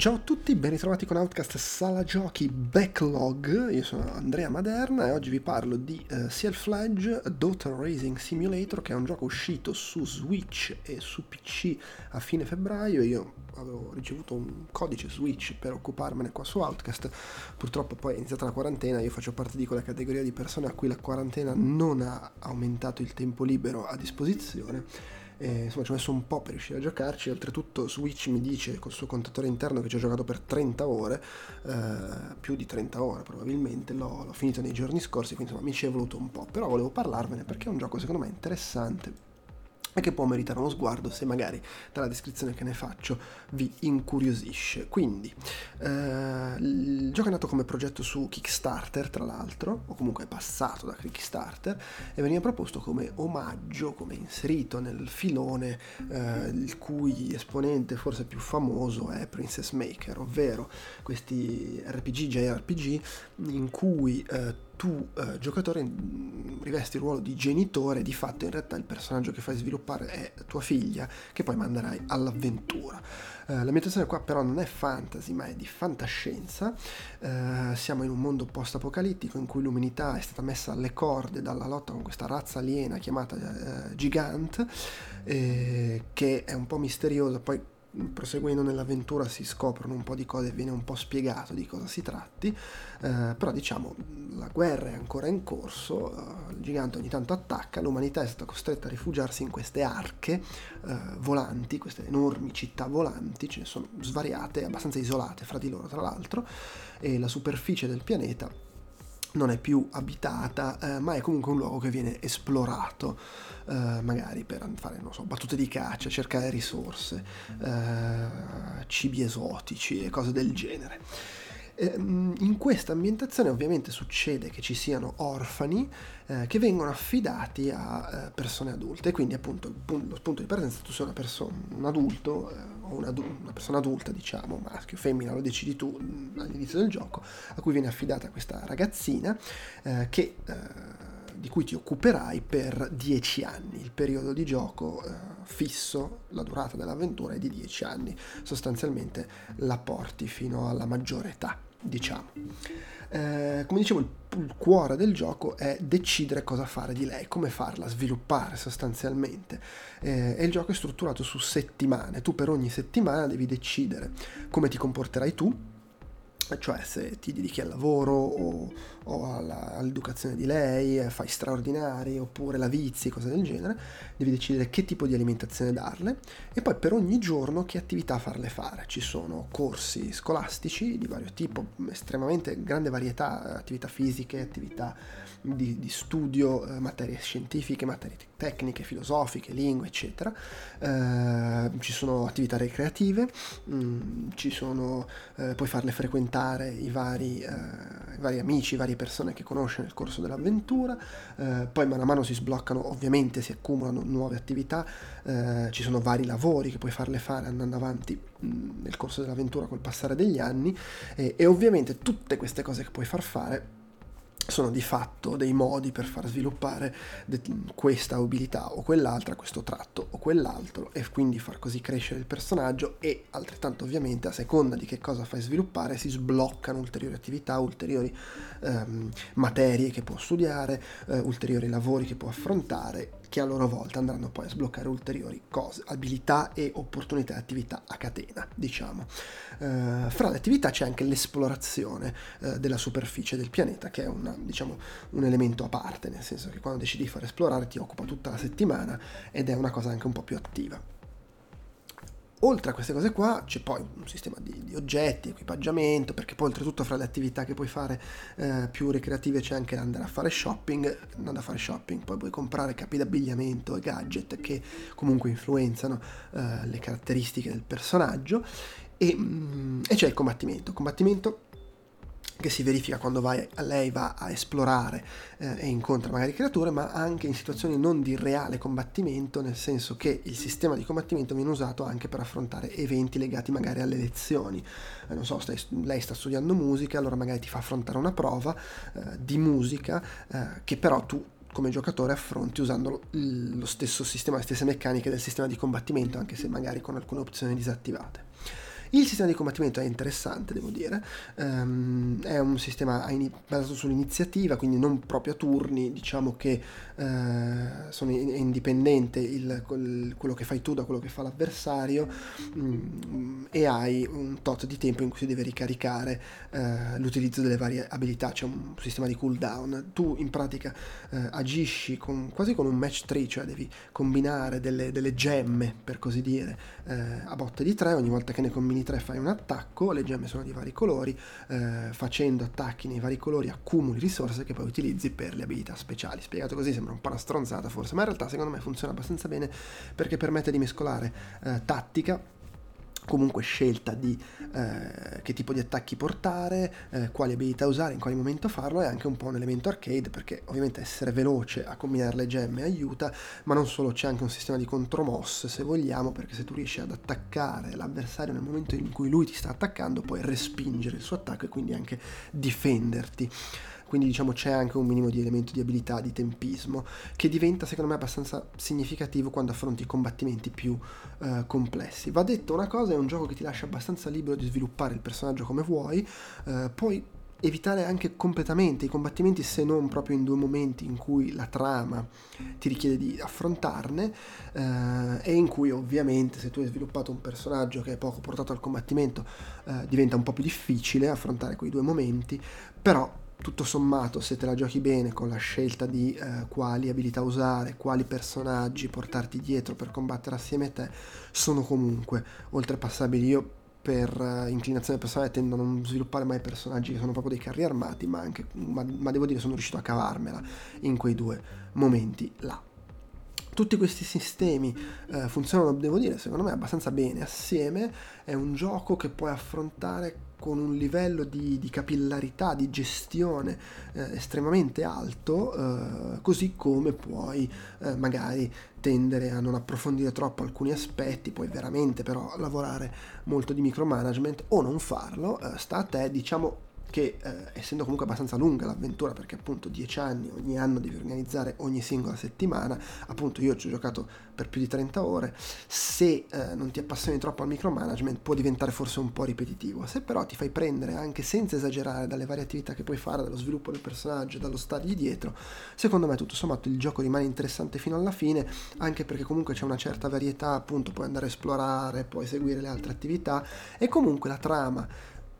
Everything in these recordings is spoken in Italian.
Ciao a tutti, ben ritrovati con Outcast Sala Giochi Backlog. Io sono Andrea Maderna e oggi vi parlo di uh, Self-Fledge Daughter Racing Simulator, che è un gioco uscito su Switch e su PC a fine febbraio. Io avevo ricevuto un codice Switch per occuparmene qua su Outcast. Purtroppo poi è iniziata la quarantena, io faccio parte di quella categoria di persone a cui la quarantena non ha aumentato il tempo libero a disposizione e, insomma ci ho messo un po' per riuscire a giocarci, oltretutto Switch mi dice col suo contatore interno che ci ho giocato per 30 ore, eh, più di 30 ore probabilmente, l'ho, l'ho finito nei giorni scorsi, quindi insomma mi ci è voluto un po', però volevo parlarvene perché è un gioco secondo me interessante e che può meritare uno sguardo se magari dalla descrizione che ne faccio vi incuriosisce. Quindi, eh, il gioco è nato come progetto su Kickstarter, tra l'altro, o comunque è passato da Kickstarter, e veniva proposto come omaggio, come inserito nel filone eh, il cui esponente forse più famoso è Princess Maker, ovvero questi RPG, JRPG, in cui eh, tu eh, giocatore rivesti il ruolo di genitore, di fatto in realtà il personaggio che fai sviluppare è tua figlia, che poi manderai all'avventura. Eh, l'ambientazione qua però non è fantasy, ma è di fantascienza. Eh, siamo in un mondo post-apocalittico in cui l'umanità è stata messa alle corde dalla lotta con questa razza aliena chiamata eh, Gigant, eh, che è un po' misteriosa, poi proseguendo nell'avventura si scoprono un po' di cose, viene un po' spiegato di cosa si tratti, eh, però diciamo la guerra è ancora in corso, eh, il gigante ogni tanto attacca, l'umanità è stata costretta a rifugiarsi in queste arche eh, volanti, queste enormi città volanti, ce ne sono svariate, abbastanza isolate fra di loro tra l'altro, e la superficie del pianeta non è più abitata, eh, ma è comunque un luogo che viene esplorato, eh, magari per fare, non so, battute di caccia, cercare risorse, eh, cibi esotici e cose del genere. Ehm, in questa ambientazione ovviamente succede che ci siano orfani eh, che vengono affidati a eh, persone adulte, quindi appunto lo spunto di partenza tu sei una persona, un adulto eh, o una, una, persona adulta diciamo, maschio o femmina, lo decidi tu mh, all'inizio del gioco, a cui viene affidata questa ragazzina eh, che eh, di cui ti occuperai per 10 anni. Il periodo di gioco eh, fisso, la durata dell'avventura è di 10 anni, sostanzialmente la porti fino alla maggiore età diciamo. Eh, come dicevo, il, il, cuore del gioco è decidere cosa fare di lei, come farla sviluppare sostanzialmente. Eh, e il gioco è strutturato su settimane. Tu per ogni settimana devi decidere come ti comporterai tu, cioè se ti dedichi al lavoro o, o alla, all'educazione di lei, eh, fai straordinari oppure la vizi, cose del genere, devi decidere che tipo di alimentazione darle e poi per ogni giorno che attività farle fare. Ci sono corsi scolastici di vario tipo, estremamente grande varietà, attività fisiche, attività di, di studio, eh, materie scientifiche, materie tecniche, filosofiche, lingue, eccetera. Eh, ci sono attività recreative, mh, mm, ci sono, eh, puoi farle frequentare i vari, eh, i vari, amici, varie persone che conosci nel corso dell'avventura, eh, poi man mano si sbloccano, ovviamente si accumulano nuove attività, eh, ci sono vari lavori che puoi farle fare andando avanti mh, mm, nel corso dell'avventura col passare degli anni e ovviamente tutte queste cose che puoi far fare sono di fatto dei modi per far sviluppare de- questa abilità o quell'altra, questo tratto o quell'altro e quindi far così crescere il personaggio e altrettanto ovviamente a seconda di che cosa fai sviluppare si sbloccano ulteriori attività, ulteriori ehm, materie che può studiare, eh, ulteriori lavori che può affrontare che a loro volta andranno poi a sbloccare ulteriori cose, abilità e opportunità e attività a catena, diciamo. Eh, fra le attività c'è anche l'esplorazione eh, della superficie del pianeta, che è una, diciamo, un elemento a parte, nel senso che quando decidi di fare esplorare ti occupa tutta la settimana ed è una cosa anche un po' più attiva. Oltre a queste cose qua c'è poi un sistema di, di, oggetti, equipaggiamento, perché poi oltretutto fra le attività che puoi fare eh, più ricreative c'è anche andare a fare shopping, andare a fare shopping, poi puoi comprare capi d'abbigliamento e gadget che comunque influenzano eh, le caratteristiche del personaggio e, mm, e c'è il combattimento. Combattimento che si verifica quando vai, lei va a esplorare eh, e incontra magari creature, ma anche in situazioni non di reale combattimento, nel senso che il sistema di combattimento viene usato anche per affrontare eventi legati magari alle lezioni. Eh, non so, stai, lei sta studiando musica, allora magari ti fa affrontare una prova eh, di musica eh, che però tu come giocatore affronti usando lo, lo stesso sistema, le stesse meccaniche del sistema di combattimento, anche se magari con alcune opzioni disattivate. Il sistema di combattimento è interessante, devo dire, um, è un sistema basato sull'iniziativa, quindi non proprio a turni, diciamo che uh, sono, è indipendente il, quello che fai tu da quello che fa l'avversario um, e hai un tot di tempo in cui si deve ricaricare uh, l'utilizzo delle varie abilità, c'è un sistema di cooldown. Tu in pratica uh, agisci con, quasi con un match 3, cioè devi combinare delle, delle gemme, per così dire, a botte di tre, ogni volta che ne combini 3 fai un attacco, le gemme sono di vari colori, eh, facendo attacchi nei vari colori accumuli risorse che poi utilizzi per le abilità speciali. Spiegato così sembra un po' una stronzata forse, ma in realtà secondo me funziona abbastanza bene perché permette di mescolare eh, tattica comunque scelta di eh, che tipo di attacchi portare, eh, quali abilità usare, in quale momento farlo, è anche un po' un elemento arcade perché ovviamente essere veloce a combinare le gemme aiuta, ma non solo c'è anche un sistema di contromosse se vogliamo, perché se tu riesci ad attaccare l'avversario nel momento in cui lui ti sta attaccando puoi respingere il suo attacco e quindi anche difenderti quindi diciamo c'è anche un minimo di elemento di abilità, di tempismo, che diventa secondo me abbastanza significativo quando affronti combattimenti più eh, complessi. Va detto una cosa, è un gioco che ti lascia abbastanza libero di sviluppare il personaggio come vuoi, eh, poi evitare anche completamente i combattimenti se non proprio in due momenti in cui la trama ti richiede di affrontarne eh, e in cui ovviamente se tu hai sviluppato un personaggio che è poco portato al combattimento eh, diventa un po' più difficile affrontare quei due momenti però tutto sommato, se te la giochi bene con la scelta di eh, quali abilità usare, quali personaggi portarti dietro per combattere assieme a te, sono comunque oltrepassabili. Io per uh, inclinazione personale tendo a non sviluppare mai personaggi che sono proprio dei carri armati, ma, anche, ma, ma devo dire sono riuscito a cavarmela in quei due momenti là tutti questi sistemi eh, funzionano, devo dire, secondo me abbastanza bene assieme. È un gioco che puoi affrontare con un livello di, di capillarità, di gestione eh, estremamente alto, eh, così come puoi eh, magari tendere a non approfondire troppo alcuni aspetti, puoi veramente però lavorare molto di micromanagement o non farlo, eh, sta a te, diciamo che eh, essendo comunque abbastanza lunga l'avventura perché appunto 10 anni ogni anno devi organizzare ogni singola settimana appunto io ci ho giocato per più di 30 ore se eh, non ti appassioni troppo al micromanagement può diventare forse un po' ripetitivo. Se però ti fai prendere anche senza esagerare dalle varie attività che puoi fare dallo sviluppo del personaggio dallo stargli dietro secondo me tutto sommato il gioco rimane interessante fino alla fine anche perché comunque c'è una certa varietà appunto puoi andare a esplorare puoi seguire le altre attività e comunque la trama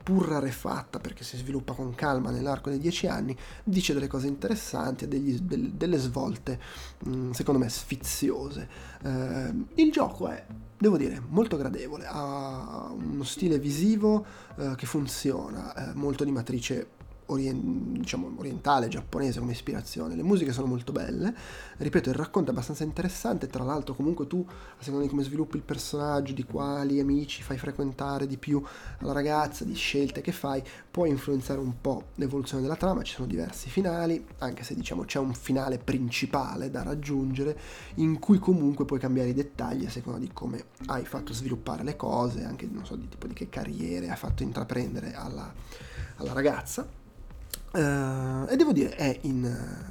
pur rarefatta perché si sviluppa con calma nell'arco dei dieci anni, dice delle cose interessanti e degli, del, delle svolte, mm, secondo me, sfiziose. Eh, il gioco è, devo dire, molto gradevole, ha uno stile visivo eh, che funziona, eh, molto di matrice orient- diciamo, orientale, giapponese come ispirazione. Le musiche sono molto belle, ripeto, il racconto è abbastanza interessante, tra l'altro comunque tu, a seconda di come sviluppi il personaggio, di quali amici fai frequentare di più alla ragazza, di scelte che fai, puoi influenzare un po' l'evoluzione della trama, ci sono diversi finali, anche se diciamo c'è un finale principale da raggiungere, in cui comunque puoi cambiare i dettagli a seconda di come hai fatto sviluppare le cose, anche non so di tipo di che carriere hai fatto intraprendere alla, alla ragazza. Uh, e devo dire è in,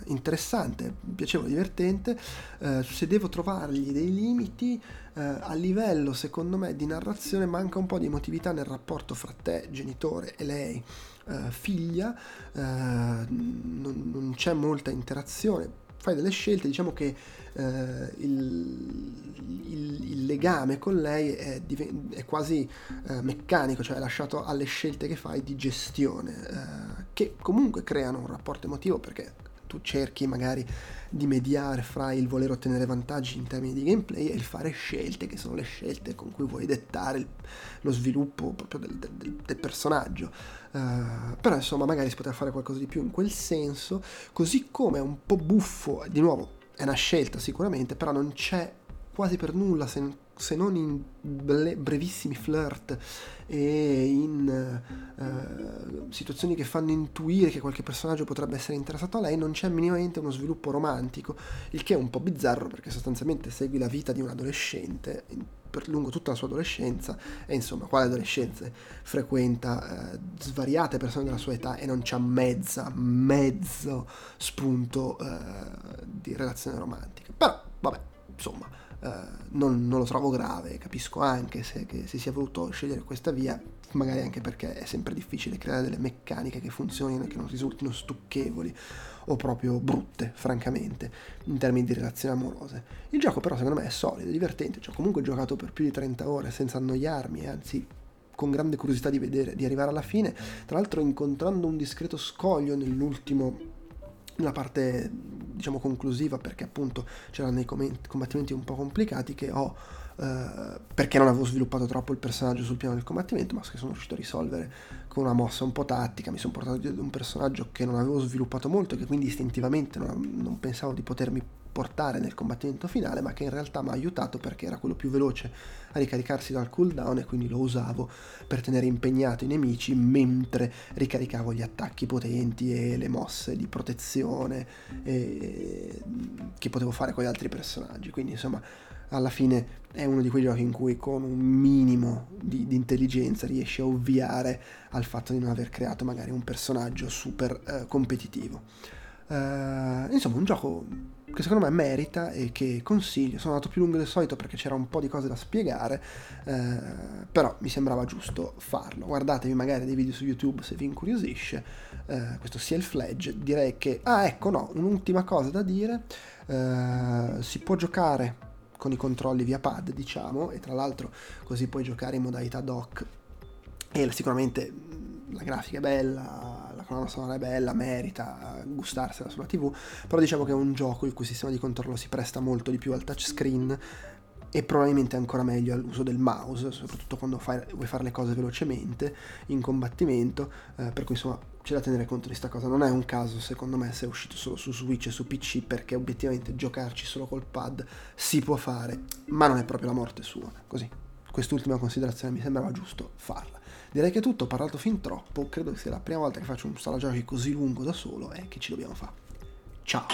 interessante, piacevole, divertente. Uh, se devo trovargli dei limiti, uh, a livello secondo me di narrazione manca un po' di emotività nel rapporto fra te, genitore, e lei, figlia. Non, non, c'è molta interazione. Fai delle scelte, diciamo che il, il, il, legame con lei è, è quasi meccanico, cioè è lasciato alle scelte che fai di gestione che comunque creano un rapporto emotivo perché tu cerchi magari di mediare fra il voler ottenere vantaggi in termini di gameplay e il fare scelte che sono le scelte con cui vuoi dettare il, lo sviluppo proprio del, del, del personaggio. Uh, però insomma magari si poteva fare qualcosa di più in quel senso, così come è un po' buffo, di nuovo è una scelta sicuramente, però non c'è quasi per nulla se se non in brevissimi flirt e in uh, situazioni che fanno intuire che qualche personaggio potrebbe essere interessato a lei, non c'è minimamente uno sviluppo romantico, il che è un po' bizzarro perché sostanzialmente segui la vita di un adolescente per lungo tutta la sua adolescenza e insomma quale adolescenza frequenta uh, svariate persone della sua età e non c'ha mezza, mezzo spunto uh, di relazione romantica. Però vabbè, insomma eh, non, non, lo trovo grave, capisco anche se si sia voluto scegliere questa via, magari anche perché è sempre difficile creare delle meccaniche che funzionino e che non risultino stucchevoli o proprio brutte, francamente, in termini di relazioni amorose. Il gioco però secondo me è solido, è divertente, ci ho comunque giocato per più di 30 ore senza annoiarmi, anzi con grande curiosità di vedere, di arrivare alla fine, tra l'altro incontrando un discreto scoglio nell'ultimo nella parte diciamo conclusiva perché appunto c'erano dei combattimenti un po' complicati che ho eh, perché non avevo sviluppato troppo il personaggio sul piano del combattimento ma che sono riuscito a risolvere con una mossa un po' tattica mi sono portato di un personaggio che non avevo sviluppato molto e che quindi istintivamente non, non pensavo di potermi portare nel combattimento finale, ma che in realtà mi ha aiutato perché era quello più veloce a ricaricarsi dal cooldown e quindi lo usavo per tenere impegnato i nemici mentre ricaricavo gli attacchi potenti e le mosse di protezione e... che potevo fare con gli altri personaggi. Quindi insomma alla fine è uno di quei giochi in cui con un minimo di, di, intelligenza riesci a ovviare al fatto di non aver creato magari un personaggio super eh, competitivo. Uh, insomma, un gioco che secondo me merita e che consiglio. Sono andato più lungo del solito perché c'era un po' di cose da spiegare, eh, però mi sembrava giusto farlo. Guardatevi magari dei video su YouTube se vi incuriosisce. Eh, questo sia il fledge. Direi che... Ah, ecco, no, un'ultima cosa da dire. Eh, si può giocare con i controlli via pad, diciamo, e tra l'altro così puoi giocare in modalità dock. E sicuramente la grafica è bella, la colonna sonora è bella, merita gustarsela sulla TV, però diciamo che è un gioco il cui sistema di controllo si presta molto di più al touchscreen e probabilmente ancora meglio all'uso del mouse, soprattutto quando fai, vuoi fare le cose velocemente in combattimento, eh, per cui insomma c'è da tenere conto di questa cosa. Non è un caso secondo me se è uscito solo su Switch e su PC perché obiettivamente giocarci solo col pad si può fare, ma non è proprio la morte sua. Così, quest'ultima considerazione mi sembrava giusto farla. Direi che è tutto, ho parlato fin troppo, credo che sia la prima volta che faccio un sala giochi così lungo da solo e che ci dobbiamo fare. Ciao!